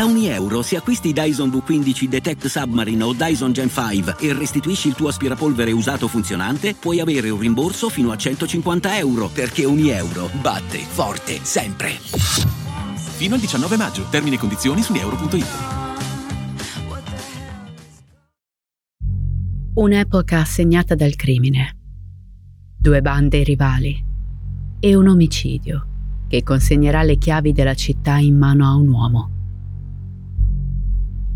Da ogni euro, se acquisti Dyson V15 Detect Submarine o Dyson Gen 5 e restituisci il tuo aspirapolvere usato funzionante, puoi avere un rimborso fino a 150 euro, perché ogni euro batte forte sempre. Fino al 19 maggio. Termini e condizioni su euro.it. Un'epoca segnata dal crimine. Due bande rivali e un omicidio che consegnerà le chiavi della città in mano a un uomo.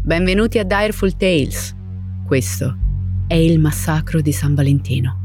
Benvenuti a Direful Tales. Questo è il massacro di San Valentino.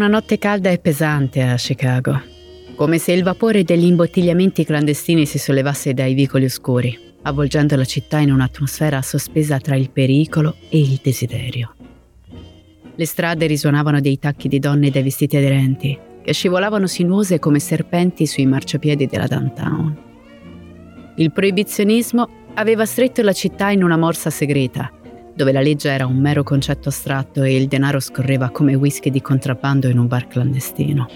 Una notte calda e pesante a Chicago, come se il vapore degli imbottigliamenti clandestini si sollevasse dai vicoli oscuri, avvolgendo la città in un'atmosfera sospesa tra il pericolo e il desiderio. Le strade risuonavano dei tacchi di donne dai vestiti aderenti, che scivolavano sinuose come serpenti sui marciapiedi della downtown. Il proibizionismo aveva stretto la città in una morsa segreta, dove la legge era un mero concetto astratto e il denaro scorreva come whisky di contrabbando in un bar clandestino.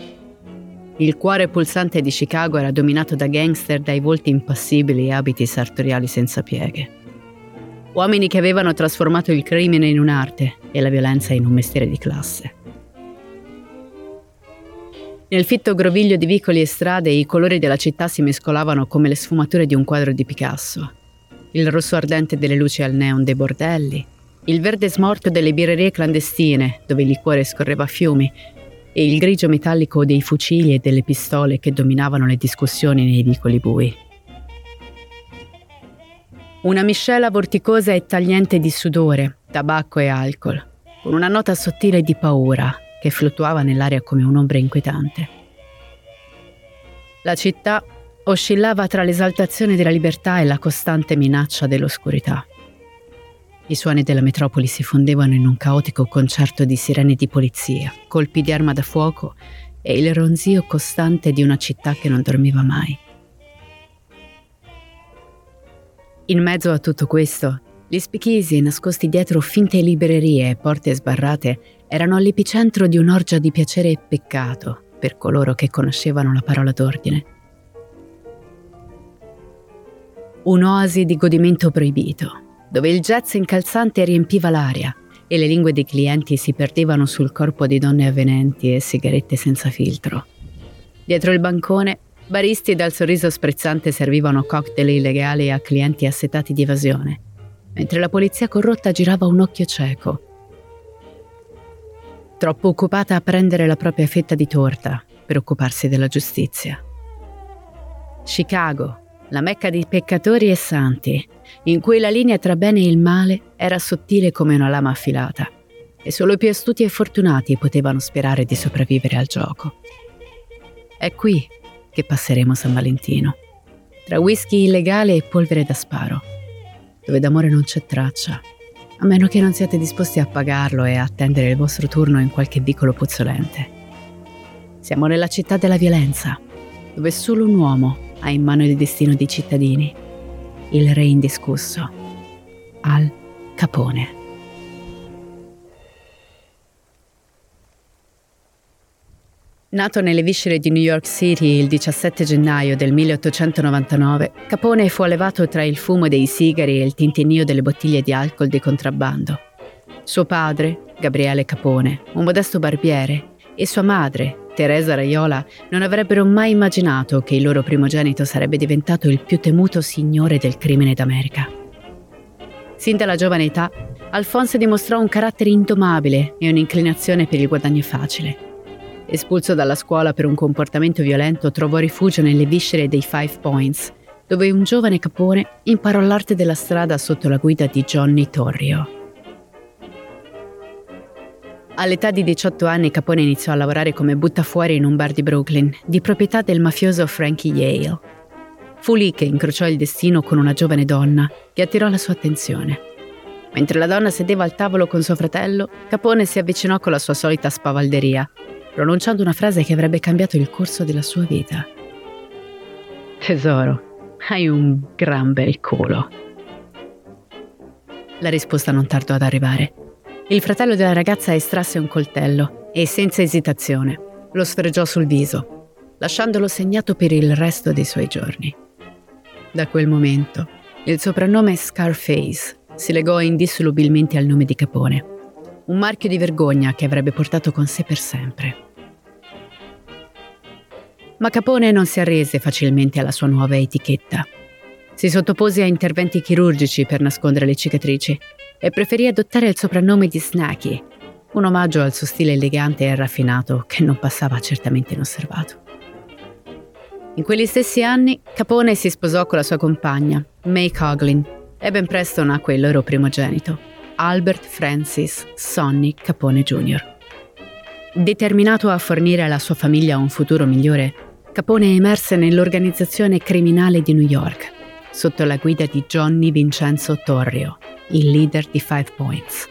Il cuore pulsante di Chicago era dominato da gangster dai volti impassibili e abiti sartoriali senza pieghe. Uomini che avevano trasformato il crimine in un'arte e la violenza in un mestiere di classe. Nel fitto groviglio di vicoli e strade i colori della città si mescolavano come le sfumature di un quadro di Picasso il rosso ardente delle luci al neon dei bordelli, il verde smorto delle birrerie clandestine, dove il liquore scorreva a fiumi, e il grigio metallico dei fucili e delle pistole che dominavano le discussioni nei vicoli bui. Una miscela vorticosa e tagliente di sudore, tabacco e alcol, con una nota sottile di paura che fluttuava nell'aria come un'ombra inquietante. La città oscillava tra l'esaltazione della libertà e la costante minaccia dell'oscurità. I suoni della metropoli si fondevano in un caotico concerto di sirene di polizia, colpi di arma da fuoco e il ronzio costante di una città che non dormiva mai. In mezzo a tutto questo, gli spichisi nascosti dietro finte librerie e porte sbarrate erano all'epicentro di un'orgia di piacere e peccato per coloro che conoscevano la parola d'ordine. Un'oasi di godimento proibito, dove il jazz incalzante riempiva l'aria e le lingue dei clienti si perdevano sul corpo di donne avvenenti e sigarette senza filtro. Dietro il bancone, baristi dal sorriso sprezzante servivano cocktail illegali a clienti assetati di evasione, mentre la polizia corrotta girava un occhio cieco. Troppo occupata a prendere la propria fetta di torta per occuparsi della giustizia. Chicago, la mecca di peccatori e santi, in cui la linea tra bene e il male era sottile come una lama affilata, e solo i più astuti e fortunati potevano sperare di sopravvivere al gioco. È qui che passeremo San Valentino, tra whisky illegale e polvere da sparo, dove d'amore non c'è traccia, a meno che non siate disposti a pagarlo e a attendere il vostro turno in qualche vicolo puzzolente. Siamo nella città della violenza, dove solo un uomo ha in mano il destino dei cittadini, il re indiscusso, Al Capone. Nato nelle viscere di New York City il 17 gennaio del 1899, Capone fu allevato tra il fumo dei sigari e il tintinnio delle bottiglie di alcol di contrabbando. Suo padre, Gabriele Capone, un modesto barbiere, e sua madre, Teresa Raiola, non avrebbero mai immaginato che il loro primogenito sarebbe diventato il più temuto signore del crimine d'America. Sin dalla giovane età, Alphonse dimostrò un carattere indomabile e un'inclinazione per il guadagno facile. Espulso dalla scuola per un comportamento violento, trovò rifugio nelle viscere dei Five Points, dove un giovane capone imparò l'arte della strada sotto la guida di Johnny Torrio. All'età di 18 anni Capone iniziò a lavorare come buttafuori in un bar di Brooklyn, di proprietà del mafioso Frankie Yale. Fu lì che incrociò il destino con una giovane donna che attirò la sua attenzione. Mentre la donna sedeva al tavolo con suo fratello, Capone si avvicinò con la sua solita spavalderia pronunciando una frase che avrebbe cambiato il corso della sua vita. Tesoro, hai un gran bel culo. La risposta non tardò ad arrivare. Il fratello della ragazza estrasse un coltello e, senza esitazione, lo sfregiò sul viso, lasciandolo segnato per il resto dei suoi giorni. Da quel momento, il soprannome Scarface si legò indissolubilmente al nome di Capone, un marchio di vergogna che avrebbe portato con sé per sempre. Ma Capone non si arrese facilmente alla sua nuova etichetta. Si sottopose a interventi chirurgici per nascondere le cicatrici e preferì adottare il soprannome di Snacky, un omaggio al suo stile elegante e raffinato che non passava certamente inosservato. In quegli stessi anni Capone si sposò con la sua compagna, May Coglin, e ben presto nacque il loro primogenito, Albert Francis Sonny Capone Jr. Determinato a fornire alla sua famiglia un futuro migliore, Capone emerse nell'organizzazione criminale di New York, sotto la guida di Johnny Vincenzo Torrio, il leader di Five Points.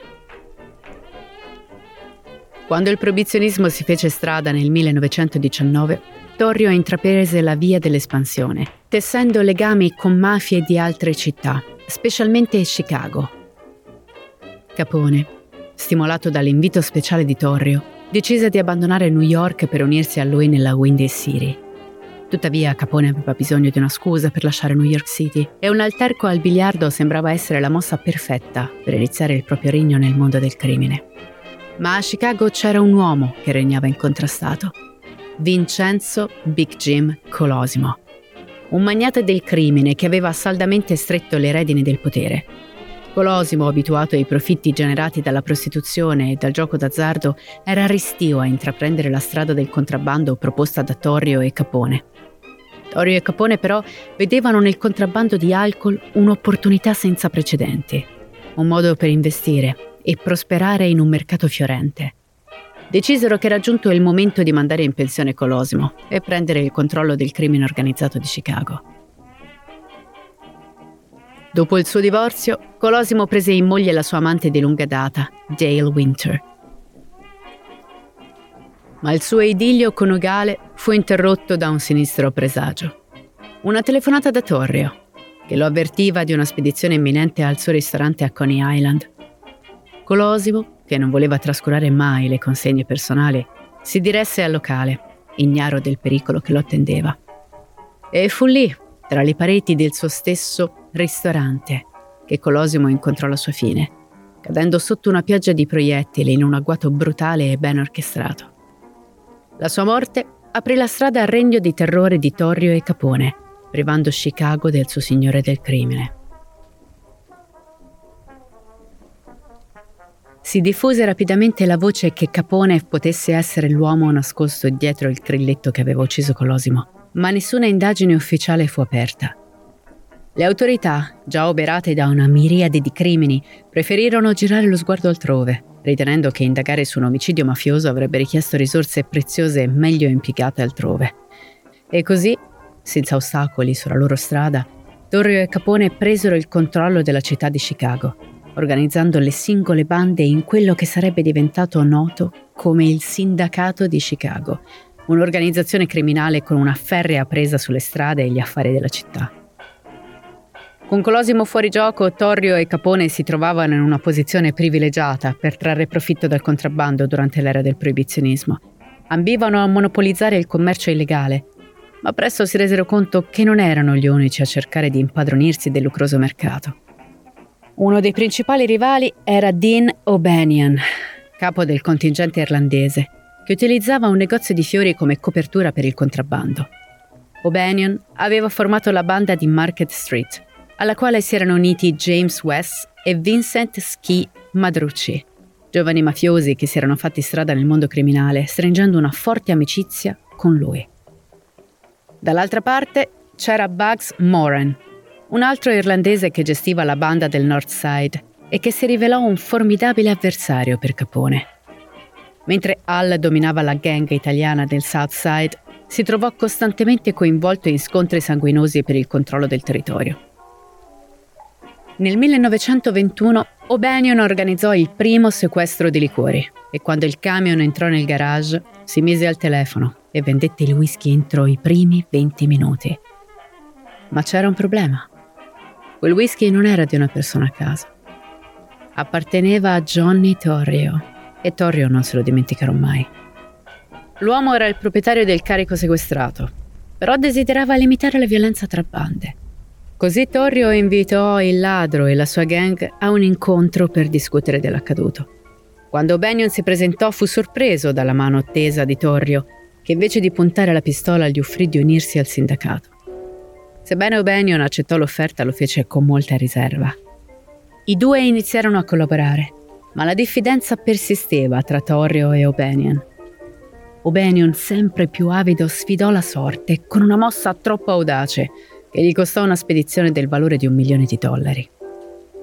Quando il proibizionismo si fece strada nel 1919, Torrio intraprese la via dell'espansione, tessendo legami con mafie di altre città, specialmente Chicago. Capone, stimolato dall'invito speciale di Torrio, decise di abbandonare New York per unirsi a lui nella Windy City. Tuttavia Capone aveva bisogno di una scusa per lasciare New York City e un alterco al biliardo sembrava essere la mossa perfetta per iniziare il proprio regno nel mondo del crimine. Ma a Chicago c'era un uomo che regnava incontrastato. Vincenzo Big Jim Colosimo, un magnate del crimine che aveva saldamente stretto le redini del potere Colosimo, abituato ai profitti generati dalla prostituzione e dal gioco d'azzardo, era restio a intraprendere la strada del contrabbando proposta da Torrio e Capone. Torrio e Capone però vedevano nel contrabbando di alcol un'opportunità senza precedenti, un modo per investire e prosperare in un mercato fiorente. Decisero che era giunto il momento di mandare in pensione Colosimo e prendere il controllo del crimine organizzato di Chicago. Dopo il suo divorzio, Colosimo prese in moglie la sua amante di lunga data, Dale Winter. Ma il suo idillio coniugale fu interrotto da un sinistro presagio. Una telefonata da Torrio, che lo avvertiva di una spedizione imminente al suo ristorante a Coney Island. Colosimo, che non voleva trascurare mai le consegne personali, si diresse al locale, ignaro del pericolo che lo attendeva. E fu lì, tra le pareti del suo stesso ristorante, che Colosimo incontrò la sua fine, cadendo sotto una pioggia di proiettili in un agguato brutale e ben orchestrato. La sua morte aprì la strada al regno di terrore di Torrio e Capone, privando Chicago del suo signore del crimine. Si diffuse rapidamente la voce che Capone potesse essere l'uomo nascosto dietro il grilletto che aveva ucciso Colosimo, ma nessuna indagine ufficiale fu aperta. Le autorità, già oberate da una miriade di crimini, preferirono girare lo sguardo altrove, ritenendo che indagare su un omicidio mafioso avrebbe richiesto risorse preziose meglio impiegate altrove. E così, senza ostacoli sulla loro strada, Torrio e Capone presero il controllo della città di Chicago, organizzando le singole bande in quello che sarebbe diventato noto come il Sindacato di Chicago, un'organizzazione criminale con una ferrea presa sulle strade e gli affari della città. Con Colosimo fuori gioco, Torrio e Capone si trovavano in una posizione privilegiata per trarre profitto dal contrabbando durante l'era del proibizionismo. ambivano a monopolizzare il commercio illegale, ma presto si resero conto che non erano gli unici a cercare di impadronirsi del lucroso mercato. Uno dei principali rivali era Dean O'Banion, capo del contingente irlandese, che utilizzava un negozio di fiori come copertura per il contrabbando. O'Banion aveva formato la banda di Market Street, alla quale si erano uniti James West e Vincent Ski Madrucci, giovani mafiosi che si erano fatti strada nel mondo criminale, stringendo una forte amicizia con lui. Dall'altra parte c'era Bugs Moran, un altro irlandese che gestiva la banda del North Side e che si rivelò un formidabile avversario per Capone. Mentre Al dominava la gang italiana del South Side, si trovò costantemente coinvolto in scontri sanguinosi per il controllo del territorio. Nel 1921 O'Banion organizzò il primo sequestro di liquori e quando il camion entrò nel garage si mise al telefono e vendette il whisky entro i primi 20 minuti. Ma c'era un problema. Quel whisky non era di una persona a caso. Apparteneva a Johnny Torrio e Torrio non se lo dimenticherò mai. L'uomo era il proprietario del carico sequestrato, però desiderava limitare la violenza tra bande. Così Torrio invitò il ladro e la sua gang a un incontro per discutere dell'accaduto. Quando Bennion si presentò fu sorpreso dalla mano tesa di Torrio, che invece di puntare la pistola gli offrì di unirsi al sindacato. Sebbene O'Banion accettò l'offerta, lo fece con molta riserva. I due iniziarono a collaborare, ma la diffidenza persisteva tra Torrio e O'Banion. O'Banion, sempre più avido, sfidò la sorte con una mossa troppo audace che gli costò una spedizione del valore di un milione di dollari.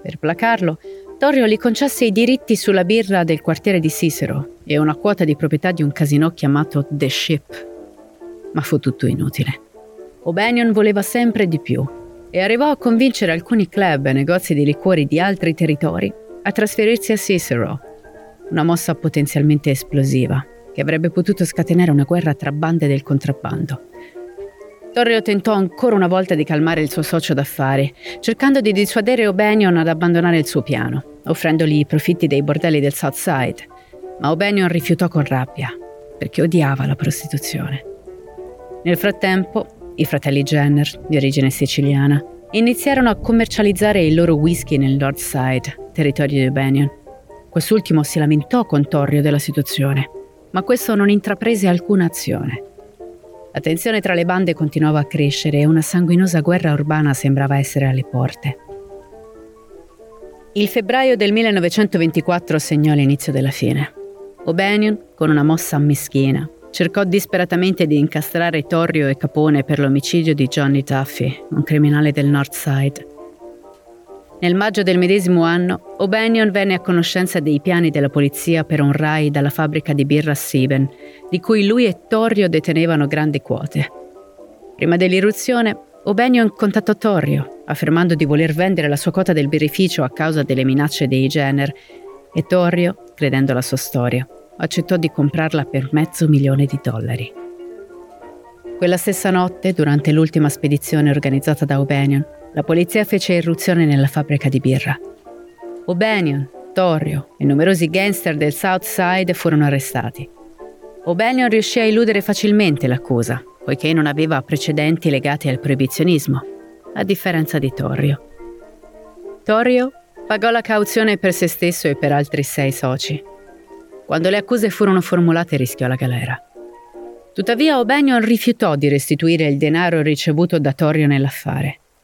Per placarlo, Torrio gli concesse i diritti sulla birra del quartiere di Cicero e una quota di proprietà di un casino chiamato The Ship. Ma fu tutto inutile. O'Banion voleva sempre di più e arrivò a convincere alcuni club e negozi di liquori di altri territori a trasferirsi a Cicero, una mossa potenzialmente esplosiva che avrebbe potuto scatenare una guerra tra bande del contrabbando. Torrio tentò ancora una volta di calmare il suo socio d'affari, cercando di dissuadere O'Banion ad abbandonare il suo piano, offrendogli i profitti dei bordelli del South Side, ma O'Banion rifiutò con rabbia, perché odiava la prostituzione. Nel frattempo, i fratelli Jenner, di origine siciliana, iniziarono a commercializzare il loro whisky nel North Side, territorio di O'Banion. Quest'ultimo si lamentò con Torrio della situazione, ma questo non intraprese alcuna azione. La tensione tra le bande continuava a crescere e una sanguinosa guerra urbana sembrava essere alle porte. Il febbraio del 1924 segnò l'inizio della fine. O'Banion, con una mossa meschina, Cercò disperatamente di incastrare Torrio e Capone per l'omicidio di Johnny Tuffy, un criminale del North Side. Nel maggio del medesimo anno, O'Banion venne a conoscenza dei piani della polizia per un raid alla fabbrica di birra Sieben, di cui lui e Torrio detenevano grandi quote. Prima dell'irruzione, O'Banion contattò Torrio, affermando di voler vendere la sua quota del birrificio a causa delle minacce dei Jenner, e Torrio, credendo alla sua storia, accettò di comprarla per mezzo milione di dollari. Quella stessa notte, durante l'ultima spedizione organizzata da O'Banion, la polizia fece irruzione nella fabbrica di birra. O'Banion, Torrio e numerosi gangster del South Side furono arrestati. O'Banion riuscì a eludere facilmente l'accusa, poiché non aveva precedenti legati al proibizionismo, a differenza di Torrio. Torrio pagò la cauzione per se stesso e per altri sei soci, quando le accuse furono formulate rischiò la galera. Tuttavia O'Banion rifiutò di restituire il denaro ricevuto da Torrio nell'affare,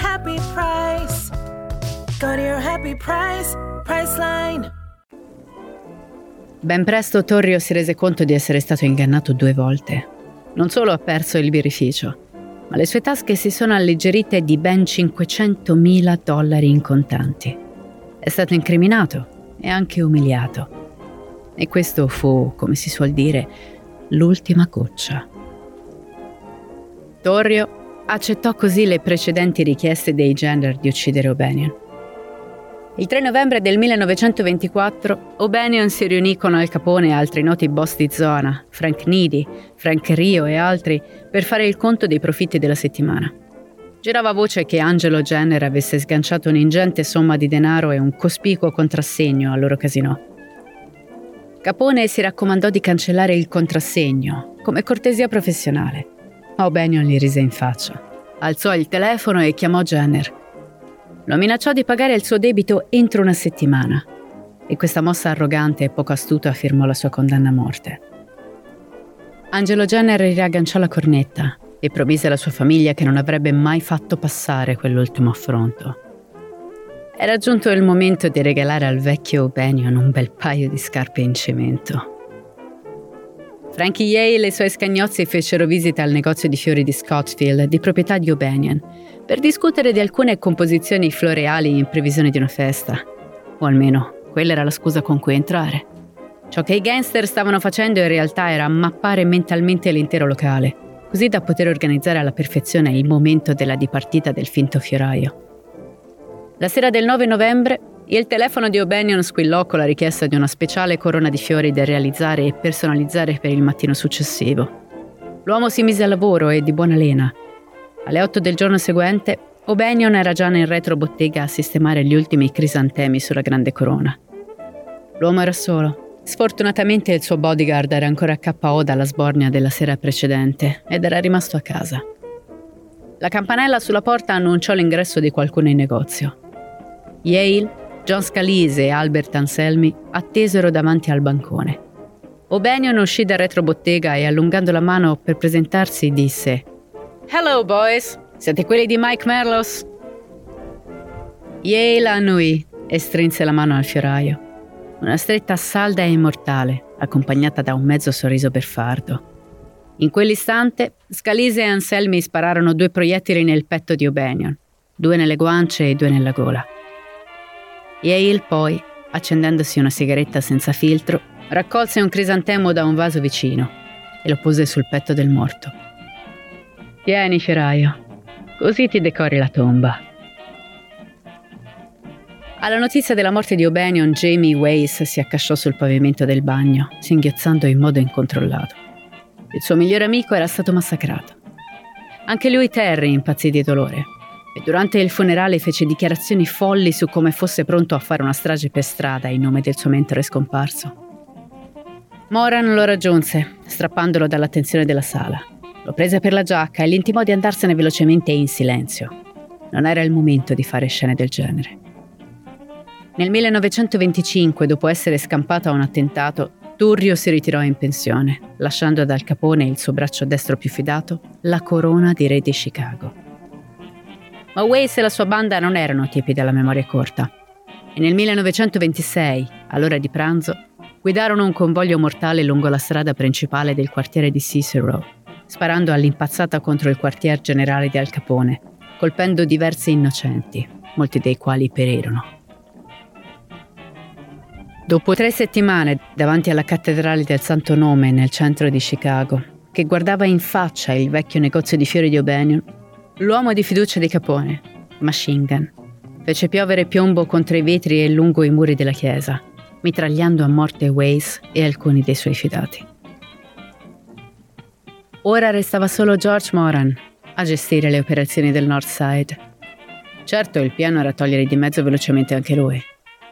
happy price. Go to your happy price, Priceline. Ben presto Torrio si rese conto di essere stato ingannato due volte. Non solo ha perso il birrificio, ma le sue tasche si sono alleggerite di ben 500.000 dollari in contanti. È stato incriminato e anche umiliato. E questo fu, come si suol dire, l'ultima goccia. Torrio accettò così le precedenti richieste dei Jenner di uccidere O'Banion. Il 3 novembre del 1924 O'Banion si riunì con Al Capone e altri noti boss di zona, Frank Needy, Frank Rio e altri, per fare il conto dei profitti della settimana. Girava voce che Angelo Jenner avesse sganciato un'ingente somma di denaro e un cospicuo contrassegno al loro casino. Capone si raccomandò di cancellare il contrassegno, come cortesia professionale. Ma O'Banion gli rise in faccia. Alzò il telefono e chiamò Jenner. Lo minacciò di pagare il suo debito entro una settimana. E questa mossa arrogante e poco astuta firmò la sua condanna a morte. Angelo Jenner riagganciò la cornetta e promise alla sua famiglia che non avrebbe mai fatto passare quell'ultimo affronto. Era giunto il momento di regalare al vecchio O'Banion un bel paio di scarpe in cemento. Frankie Yale e i suoi scagnozzi fecero visita al negozio di fiori di Scottsville, di proprietà di O'Banion, per discutere di alcune composizioni floreali in previsione di una festa. O almeno, quella era la scusa con cui entrare. Ciò che i gangster stavano facendo in realtà era mappare mentalmente l'intero locale, così da poter organizzare alla perfezione il momento della dipartita del finto fioraio. La sera del 9 novembre, il telefono di O'Banion squillò con la richiesta di una speciale corona di fiori da realizzare e personalizzare per il mattino successivo. L'uomo si mise al lavoro e di buona lena. Alle 8 del giorno seguente, O'Banion era già nel retrobottega a sistemare gli ultimi crisantemi sulla grande corona. L'uomo era solo, Sfortunatamente il suo bodyguard era ancora KO dalla sbornia della sera precedente ed era rimasto a casa. La campanella sulla porta annunciò l'ingresso di qualcuno in negozio. Yale, John Scalise e Albert Anselmi attesero davanti al bancone. O'Banion uscì da retrobottega e allungando la mano per presentarsi disse Hello boys, siete quelli di Mike Merlos? Yale annui e strinse la mano al fioraio. Una stretta salda e immortale, accompagnata da un mezzo sorriso berfardo. In quell'istante, Scalise e Anselmi spararono due proiettili nel petto di O'Banion, due nelle guance e due nella gola. Yale poi, accendendosi una sigaretta senza filtro, raccolse un crisantemo da un vaso vicino e lo pose sul petto del morto. Tieni, fioraio, così ti decori la tomba. Alla notizia della morte di O'Banion, Jamie Weiss si accasciò sul pavimento del bagno, singhiozzando in modo incontrollato. Il suo migliore amico era stato massacrato. Anche lui Terry impazzì di dolore e durante il funerale fece dichiarazioni folli su come fosse pronto a fare una strage per strada in nome del suo mentore scomparso. Moran lo raggiunse, strappandolo dall'attenzione della sala. Lo prese per la giacca e gli intimò di andarsene velocemente e in silenzio. Non era il momento di fare scene del genere. Nel 1925, dopo essere scampato a un attentato, Turrio si ritirò in pensione, lasciando ad Al Capone il suo braccio destro più fidato, la corona di re di Chicago. Ma Weiss e la sua banda non erano tipi della memoria corta. E nel 1926, all'ora di pranzo, guidarono un convoglio mortale lungo la strada principale del quartiere di Cicero, sparando all'impazzata contro il quartier generale di Al Capone, colpendo diversi innocenti, molti dei quali perirono. Dopo tre settimane davanti alla cattedrale del Santo Nome nel centro di Chicago, che guardava in faccia il vecchio negozio di fiori di O'Banion, l'uomo di fiducia di Capone, Machine Gun, fece piovere piombo contro i vetri e lungo i muri della chiesa, mitragliando a morte Weiss e alcuni dei suoi fidati. Ora restava solo George Moran a gestire le operazioni del North Side. Certo, il piano era togliere di mezzo velocemente anche lui,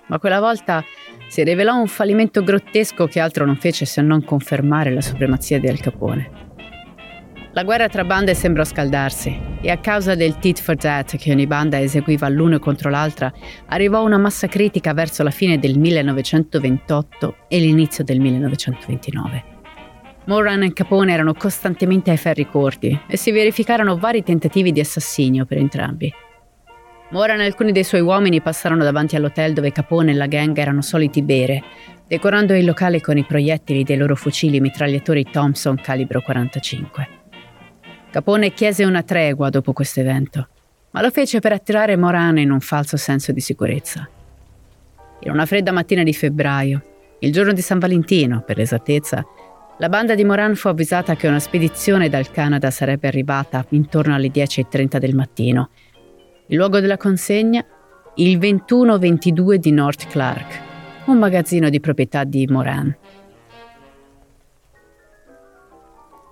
ma quella volta si rivelò un fallimento grottesco che altro non fece se non confermare la supremazia di Al Capone. La guerra tra bande sembrò scaldarsi e a causa del tit for tat che ogni banda eseguiva l'uno contro l'altra, arrivò una massa critica verso la fine del 1928 e l'inizio del 1929. Moran e Capone erano costantemente ai ferri corti e si verificarono vari tentativi di assassinio per entrambi. Moran e alcuni dei suoi uomini passarono davanti all'hotel dove Capone e la gang erano soliti bere, decorando il locale con i proiettili dei loro fucili mitragliatori Thompson calibro 45. Capone chiese una tregua dopo questo evento, ma lo fece per attirare Moran in un falso senso di sicurezza. In una fredda mattina di febbraio, il giorno di San Valentino, per l'esattezza, La banda di Moran fu avvisata che una spedizione dal Canada sarebbe arrivata intorno alle 10.30 del mattino. Il luogo della consegna? Il 2122 di North Clark, un magazzino di proprietà di Moran.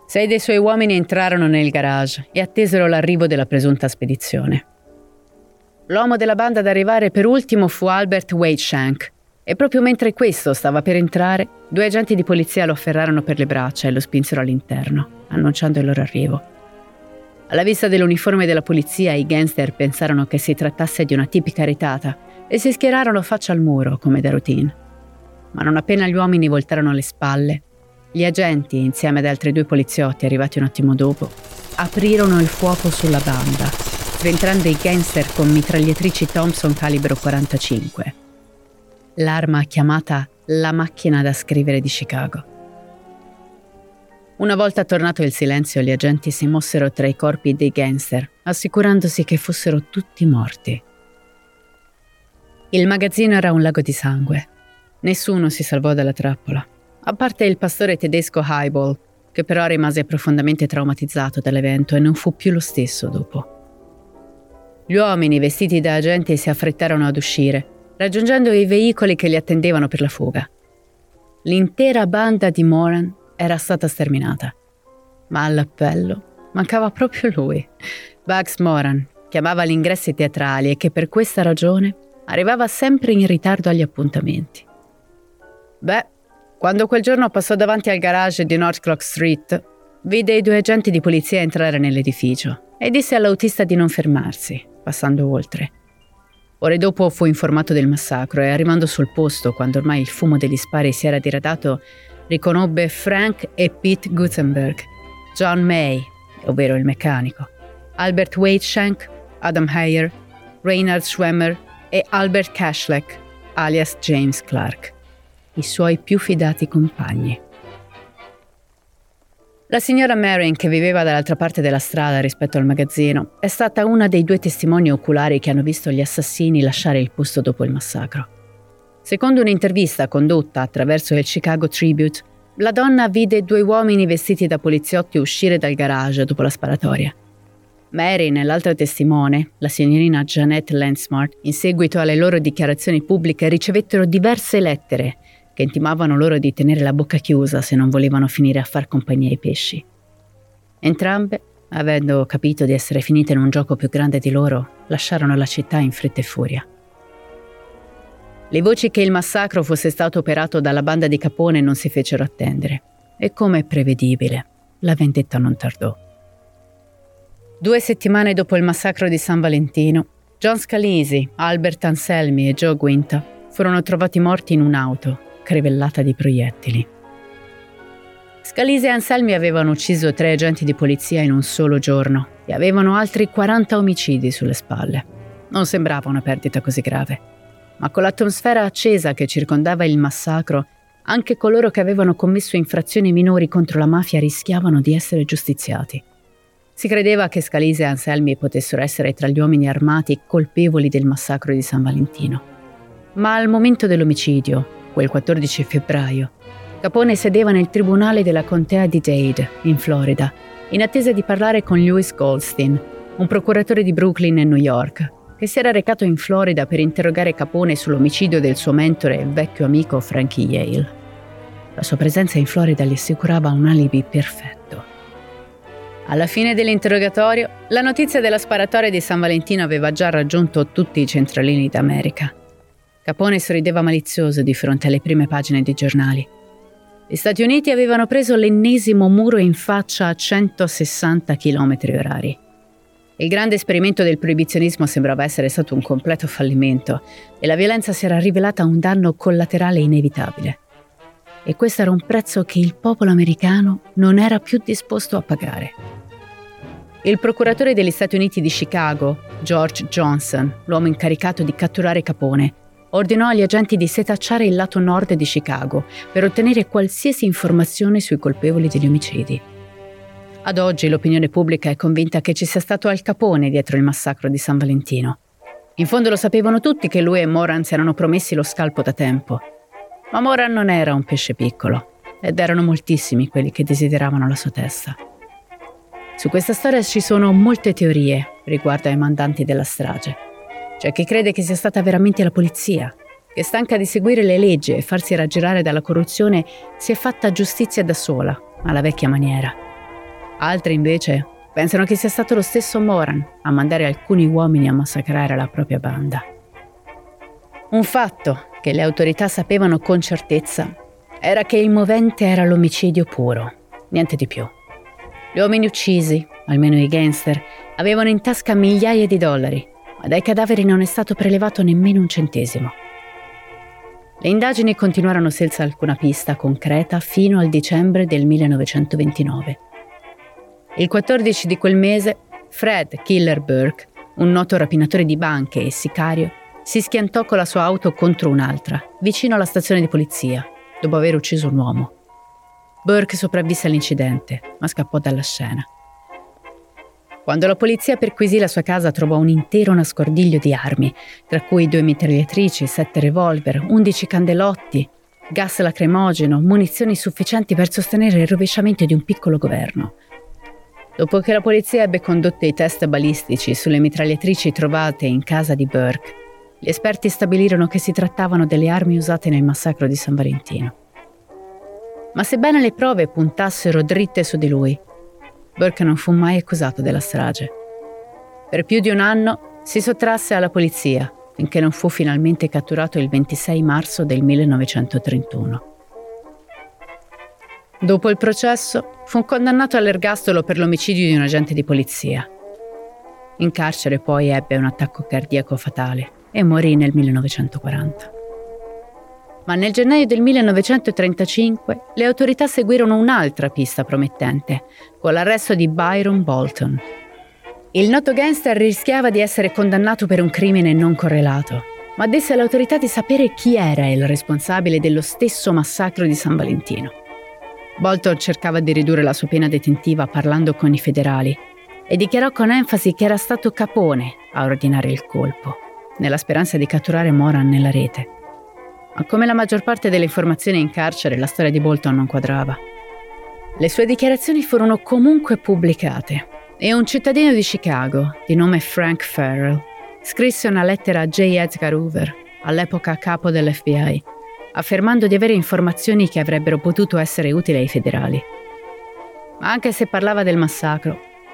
Sei dei suoi uomini entrarono nel garage e attesero l'arrivo della presunta spedizione. L'uomo della banda ad arrivare per ultimo fu Albert Waitshank, e proprio mentre questo stava per entrare, due agenti di polizia lo afferrarono per le braccia e lo spinsero all'interno, annunciando il loro arrivo. Alla vista dell'uniforme della polizia, i gangster pensarono che si trattasse di una tipica retata e si schierarono faccia al muro, come da routine. Ma non appena gli uomini voltarono le spalle, gli agenti, insieme ad altri due poliziotti arrivati un attimo dopo, aprirono il fuoco sulla banda, sventrando i gangster con mitragliatrici Thompson calibro 45 l'arma chiamata la macchina da scrivere di Chicago. Una volta tornato il silenzio, gli agenti si mossero tra i corpi dei gangster, assicurandosi che fossero tutti morti. Il magazzino era un lago di sangue. Nessuno si salvò dalla trappola, a parte il pastore tedesco Highball, che però rimase profondamente traumatizzato dall'evento e non fu più lo stesso dopo. Gli uomini vestiti da agenti si affrettarono ad uscire raggiungendo i veicoli che li attendevano per la fuga. L'intera banda di Moran era stata sterminata, ma all'appello mancava proprio lui, Bugs Moran, che amava gli ingressi teatrali e che per questa ragione arrivava sempre in ritardo agli appuntamenti. Beh, quando quel giorno passò davanti al garage di North Clock Street, vide i due agenti di polizia entrare nell'edificio e disse all'autista di non fermarsi, passando oltre. Ore dopo fu informato del massacro e arrivando sul posto, quando ormai il fumo degli spari si era diradato, riconobbe Frank e Pete Gutenberg, John May, ovvero il meccanico, Albert Waitshank, Adam Heyer, Reinhard Schwemmer e Albert Cashleck, alias James Clark, i suoi più fidati compagni. La signora Marin, che viveva dall'altra parte della strada rispetto al magazzino, è stata una dei due testimoni oculari che hanno visto gli assassini lasciare il posto dopo il massacro. Secondo un'intervista condotta attraverso il Chicago Tribute, la donna vide due uomini vestiti da poliziotti uscire dal garage dopo la sparatoria. Mary e l'altra testimone, la signorina Janet Lansmart, in seguito alle loro dichiarazioni pubbliche ricevettero diverse lettere che intimavano loro di tenere la bocca chiusa se non volevano finire a far compagnia ai pesci. Entrambe, avendo capito di essere finite in un gioco più grande di loro, lasciarono la città in fretta e furia. Le voci che il massacro fosse stato operato dalla banda di Capone non si fecero attendere e come prevedibile, la vendetta non tardò. Due settimane dopo il massacro di San Valentino, John Scalisi, Albert Anselmi e Joe Guinta furono trovati morti in un'auto crivellata di proiettili. Scalise e Anselmi avevano ucciso tre agenti di polizia in un solo giorno e avevano altri 40 omicidi sulle spalle. Non sembrava una perdita così grave, ma con l'atmosfera accesa che circondava il massacro, anche coloro che avevano commesso infrazioni minori contro la mafia rischiavano di essere giustiziati. Si credeva che Scalise e Anselmi potessero essere tra gli uomini armati colpevoli del massacro di San Valentino. Ma al momento dell'omicidio, quel 14 febbraio, Capone sedeva nel tribunale della contea di Dade, in Florida, in attesa di parlare con Lewis Goldstein, un procuratore di Brooklyn e New York, che si era recato in Florida per interrogare Capone sull'omicidio del suo mentore e vecchio amico Frankie Yale. La sua presenza in Florida gli assicurava un alibi perfetto. Alla fine dell'interrogatorio, la notizia della sparatoria di San Valentino aveva già raggiunto tutti i centralini d'America. Capone sorrideva malizioso di fronte alle prime pagine dei giornali. Gli Stati Uniti avevano preso l'ennesimo muro in faccia a 160 km orari. Il grande esperimento del proibizionismo sembrava essere stato un completo fallimento e la violenza si era rivelata un danno collaterale inevitabile. E questo era un prezzo che il popolo americano non era più disposto a pagare. Il procuratore degli Stati Uniti di Chicago, George Johnson, l'uomo incaricato di catturare Capone, ordinò agli agenti di setacciare il lato nord di Chicago per ottenere qualsiasi informazione sui colpevoli degli omicidi. Ad oggi l'opinione pubblica è convinta che ci sia stato Al Capone dietro il massacro di San Valentino. In fondo lo sapevano tutti che lui e Moran si erano promessi lo scalpo da tempo. Ma Moran non era un pesce piccolo ed erano moltissimi quelli che desideravano la sua testa. Su questa storia ci sono molte teorie riguardo ai mandanti della strage. C'è chi crede che sia stata veramente la polizia, che stanca di seguire le leggi e farsi raggirare dalla corruzione si è fatta giustizia da sola, alla vecchia maniera. Altri invece pensano che sia stato lo stesso Moran a mandare alcuni uomini a massacrare la propria banda. Un fatto che le autorità sapevano con certezza era che il movente era l'omicidio puro, niente di più. Gli uomini uccisi, almeno i gangster, avevano in tasca migliaia di dollari, ma dai cadaveri non è stato prelevato nemmeno un centesimo. Le indagini continuarono senza alcuna pista concreta fino al dicembre del 1929. Il 14 di quel mese, Fred Killer Burke, un noto rapinatore di banche e sicario, si schiantò con la sua auto contro un'altra, vicino alla stazione di polizia, dopo aver ucciso un uomo. Burke sopravvisse all'incidente, ma scappò dalla scena. Quando la polizia perquisì la sua casa trovò un intero nascondiglio di armi, tra cui due mitragliatrici, sette revolver, undici candelotti, gas lacrimogeno, munizioni sufficienti per sostenere il rovesciamento di un piccolo governo. Dopo che la polizia ebbe condotto i test balistici sulle mitragliatrici trovate in casa di Burke, gli esperti stabilirono che si trattavano delle armi usate nel massacro di San Valentino. Ma sebbene le prove puntassero dritte su di lui, Burke non fu mai accusato della strage. Per più di un anno si sottrasse alla polizia finché non fu finalmente catturato il 26 marzo del 1931. Dopo il processo fu condannato all'ergastolo per l'omicidio di un agente di polizia. In carcere poi ebbe un attacco cardiaco fatale e morì nel 1940 ma nel gennaio del 1935 le autorità seguirono un'altra pista promettente, con l'arresto di Byron Bolton. Il noto gangster rischiava di essere condannato per un crimine non correlato, ma disse alle autorità di sapere chi era il responsabile dello stesso massacro di San Valentino. Bolton cercava di ridurre la sua pena detentiva parlando con i federali e dichiarò con enfasi che era stato Capone a ordinare il colpo, nella speranza di catturare Moran nella rete come la maggior parte delle informazioni in carcere la storia di Bolton non quadrava. Le sue dichiarazioni furono comunque pubblicate e un cittadino di Chicago, di nome Frank Farrell, scrisse una lettera a J. Edgar Hoover, all'epoca capo dell'FBI, affermando di avere informazioni che avrebbero potuto essere utili ai federali. Ma anche se parlava del massacro,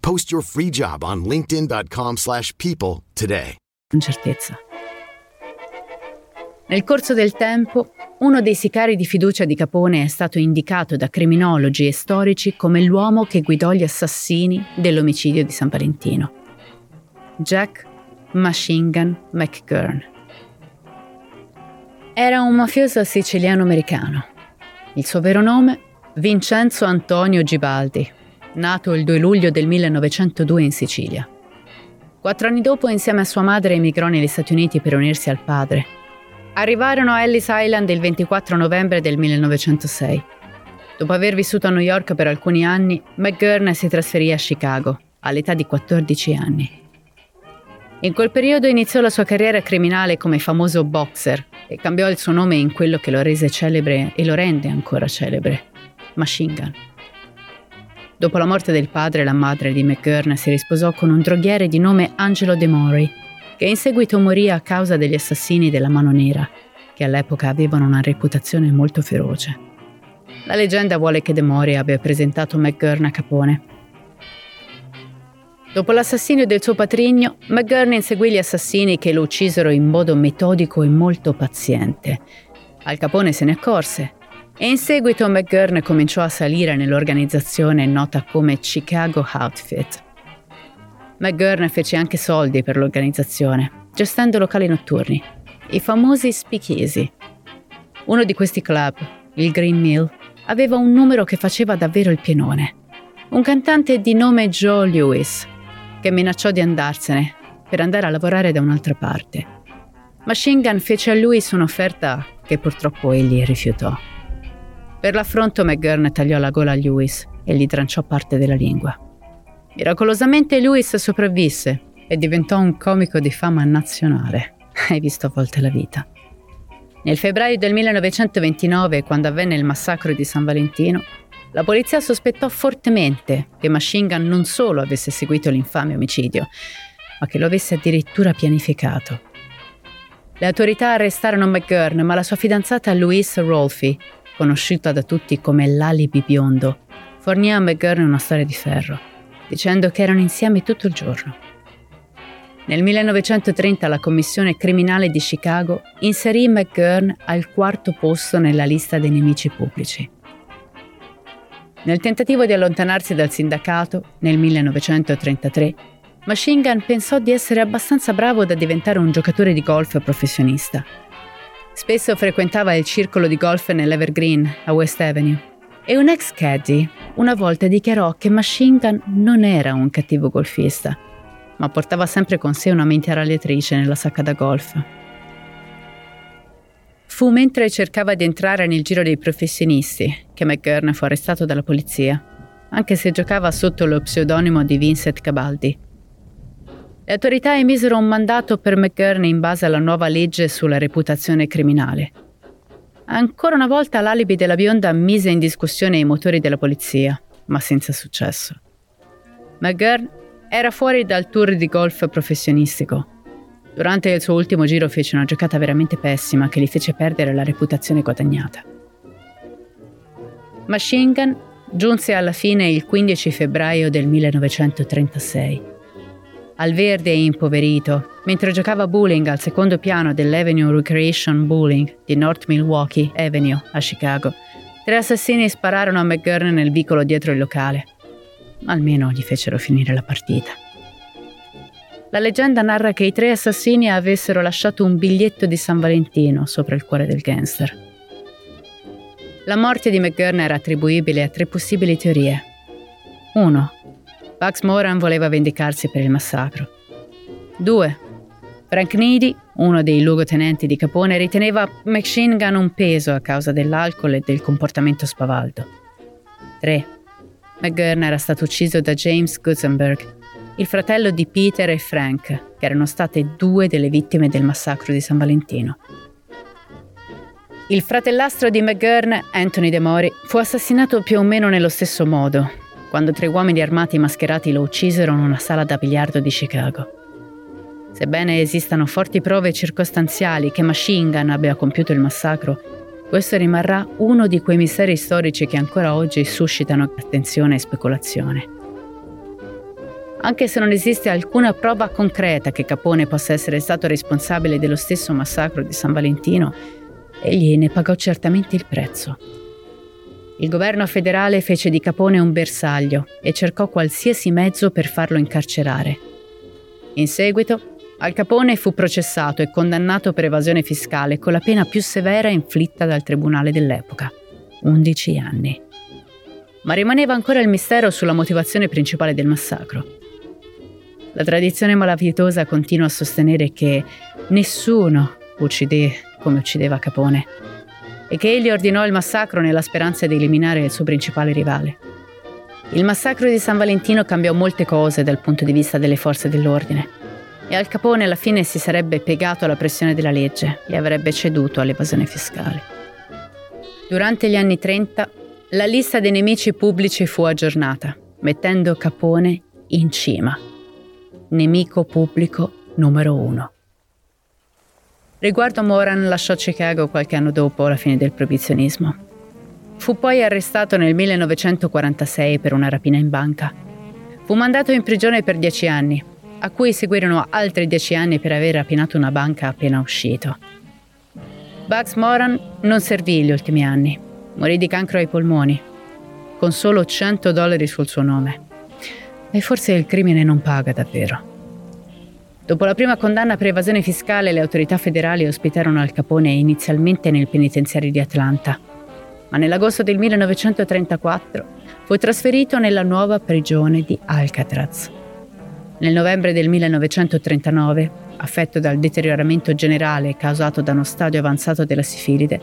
Post your free job on linkedin.com/people today. Incertezza. Nel corso del tempo, uno dei sicari di fiducia di Capone è stato indicato da criminologi e storici come l'uomo che guidò gli assassini dell'omicidio di San Valentino. Jack Machine Gun McGurn. Era un mafioso siciliano-americano. Il suo vero nome? Vincenzo Antonio Gibaldi, nato il 2 luglio del 1902 in Sicilia. Quattro anni dopo, insieme a sua madre, emigrò negli Stati Uniti per unirsi al padre. Arrivarono a Ellis Island il 24 novembre del 1906. Dopo aver vissuto a New York per alcuni anni, McGurn si trasferì a Chicago, all'età di 14 anni. In quel periodo iniziò la sua carriera criminale come famoso boxer e cambiò il suo nome in quello che lo rese celebre e lo rende ancora celebre, Machine Gun. Dopo la morte del padre, la madre di McGurn si risposò con un droghiere di nome Angelo De Mori, che in seguito morì a causa degli assassini della Mano Nera, che all'epoca avevano una reputazione molto feroce. La leggenda vuole che De Mori abbia presentato McGurn a Capone. Dopo l'assassinio del suo patrigno, McGurn inseguì gli assassini che lo uccisero in modo metodico e molto paziente. Al Capone se ne accorse e in seguito McGurn cominciò a salire nell'organizzazione nota come Chicago Outfit. McGurn fece anche soldi per l'organizzazione, gestendo locali notturni, i famosi speakeasy. Uno di questi club, il Green Mill, aveva un numero che faceva davvero il pienone. Un cantante di nome Joe Lewis, che minacciò di andarsene per andare a lavorare da un'altra parte. Machine Gun fece a Lewis un'offerta che purtroppo egli rifiutò. Per l'affronto McGurn tagliò la gola a Lewis e gli tranciò parte della lingua. Miracolosamente Lewis sopravvisse e diventò un comico di fama nazionale. Hai visto a volte la vita. Nel febbraio del 1929, quando avvenne il massacro di San Valentino, la polizia sospettò fortemente che Machine Gun non solo avesse seguito l'infame omicidio, ma che lo avesse addirittura pianificato. Le autorità arrestarono McGurn, ma la sua fidanzata Louise Rolfi, conosciuta da tutti come l'alibi biondo, fornì a McGurn una storia di ferro, dicendo che erano insieme tutto il giorno. Nel 1930 la Commissione criminale di Chicago inserì McGurn al quarto posto nella lista dei nemici pubblici. Nel tentativo di allontanarsi dal sindacato, nel 1933, Machine Gun pensò di essere abbastanza bravo da diventare un giocatore di golf professionista. Spesso frequentava il circolo di golf nell'Evergreen, a West Avenue, e un ex caddy una volta dichiarò che Machine Gun non era un cattivo golfista, ma portava sempre con sé una mitragliatrice nella sacca da golf. Fu mentre cercava di entrare nel giro dei professionisti che McGurn fu arrestato dalla polizia, anche se giocava sotto lo pseudonimo di Vincent Cabaldi. Le autorità emisero un mandato per McGurn in base alla nuova legge sulla reputazione criminale. Ancora una volta l'alibi della bionda mise in discussione i motori della polizia, ma senza successo. McGurn era fuori dal tour di golf professionistico Durante il suo ultimo giro fece una giocata veramente pessima che gli fece perdere la reputazione guadagnata. Machine Gun giunse alla fine il 15 febbraio del 1936. Al verde e impoverito, mentre giocava bowling al secondo piano dell'Avenue Recreation Bowling di North Milwaukee Avenue a Chicago, tre assassini spararono a McGurn nel vicolo dietro il locale. Almeno gli fecero finire la partita. La leggenda narra che i tre assassini avessero lasciato un biglietto di San Valentino sopra il cuore del gangster. La morte di McGurn era attribuibile a tre possibili teorie. 1. Bugs Moran voleva vendicarsi per il massacro. 2. Frank Needy, uno dei luogotenenti di Capone, riteneva Machine Gun un peso a causa dell'alcol e del comportamento spavaldo. 3. McGurn era stato ucciso da James Gutenberg, il fratello di Peter e Frank, che erano state due delle vittime del massacro di San Valentino. Il fratellastro di McGurn, Anthony De Mori, fu assassinato più o meno nello stesso modo, quando tre uomini armati mascherati lo uccisero in una sala da biliardo di Chicago. Sebbene esistano forti prove circostanziali che Machine Gun abbia compiuto il massacro, questo rimarrà uno di quei misteri storici che ancora oggi suscitano attenzione e speculazione. Anche se non esiste alcuna prova concreta che Capone possa essere stato responsabile dello stesso massacro di San Valentino, egli ne pagò certamente il prezzo. Il governo federale fece di Capone un bersaglio e cercò qualsiasi mezzo per farlo incarcerare. In seguito, Al Capone fu processato e condannato per evasione fiscale con la pena più severa inflitta dal tribunale dell'epoca, 11 anni. Ma rimaneva ancora il mistero sulla motivazione principale del massacro. La tradizione malavitosa continua a sostenere che nessuno uccide come uccideva Capone e che egli ordinò il massacro nella speranza di eliminare il suo principale rivale. Il massacro di San Valentino cambiò molte cose dal punto di vista delle forze dell'ordine e Al Capone alla fine si sarebbe piegato alla pressione della legge e avrebbe ceduto all'evasione fiscale. Durante gli anni 30 la lista dei nemici pubblici fu aggiornata, mettendo Capone in cima nemico pubblico numero uno. Riguardo Moran lasciò Chicago qualche anno dopo la fine del proibizionismo. Fu poi arrestato nel 1946 per una rapina in banca. Fu mandato in prigione per dieci anni, a cui seguirono altri dieci anni per aver rapinato una banca appena uscito. Bugs Moran non servì gli ultimi anni. Morì di cancro ai polmoni, con solo 100 dollari sul suo nome. E forse il crimine non paga davvero. Dopo la prima condanna per evasione fiscale, le autorità federali ospitarono Al Capone inizialmente nel penitenziario di Atlanta. ma nell'agosto del 1934 fu trasferito nella nuova prigione di Alcatraz. Nel novembre del 1939, affetto dal deterioramento generale causato da uno stadio avanzato della sifilide,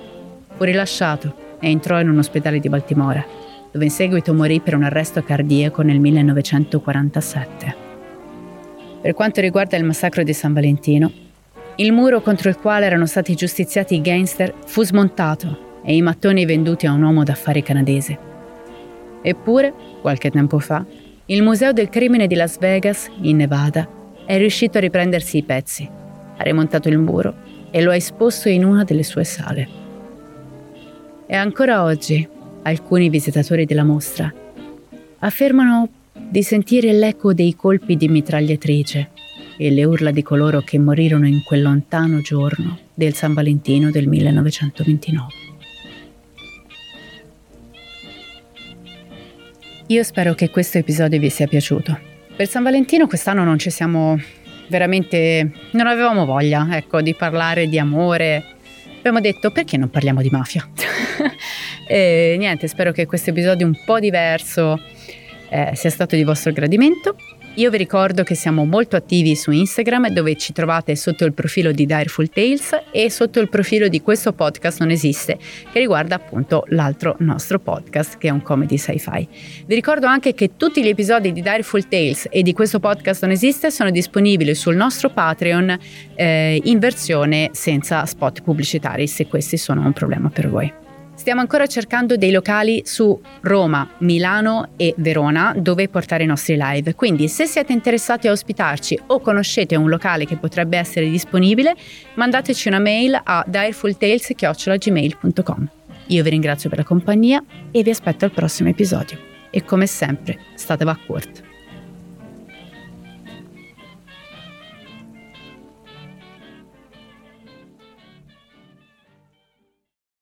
fu rilasciato e entrò in un ospedale di Baltimora, dove in seguito morì per un arresto cardiaco nel 1947. Per quanto riguarda il massacro di San Valentino, il muro contro il quale erano stati giustiziati i gangster fu smontato e i mattoni venduti a un uomo d'affari canadese. Eppure, qualche tempo fa, il Museo del Crimine di Las Vegas, in Nevada, è riuscito a riprendersi i pezzi, ha rimontato il muro e lo ha esposto in una delle sue sale. E ancora oggi alcuni visitatori della mostra affermano di sentire l'eco dei colpi di mitragliatrice e le urla di coloro che morirono in quel lontano giorno del San Valentino del 1929. Io spero che questo episodio vi sia piaciuto. Per San Valentino quest'anno non ci siamo veramente... non avevamo voglia, ecco, di parlare di amore. Abbiamo detto perché non parliamo di mafia? e niente, spero che questo episodio un po' diverso eh, sia stato di vostro gradimento. Io vi ricordo che siamo molto attivi su Instagram dove ci trovate sotto il profilo di Direful Tales e sotto il profilo di questo podcast non esiste che riguarda appunto l'altro nostro podcast che è un comedy sci-fi. Vi ricordo anche che tutti gli episodi di Direful Tales e di questo podcast non esiste sono disponibili sul nostro Patreon eh, in versione senza spot pubblicitari se questi sono un problema per voi. Stiamo ancora cercando dei locali su Roma, Milano e Verona dove portare i nostri live. Quindi se siete interessati a ospitarci o conoscete un locale che potrebbe essere disponibile, mandateci una mail a direfultales.gmail.com. Io vi ringrazio per la compagnia e vi aspetto al prossimo episodio. E come sempre, state backcourt.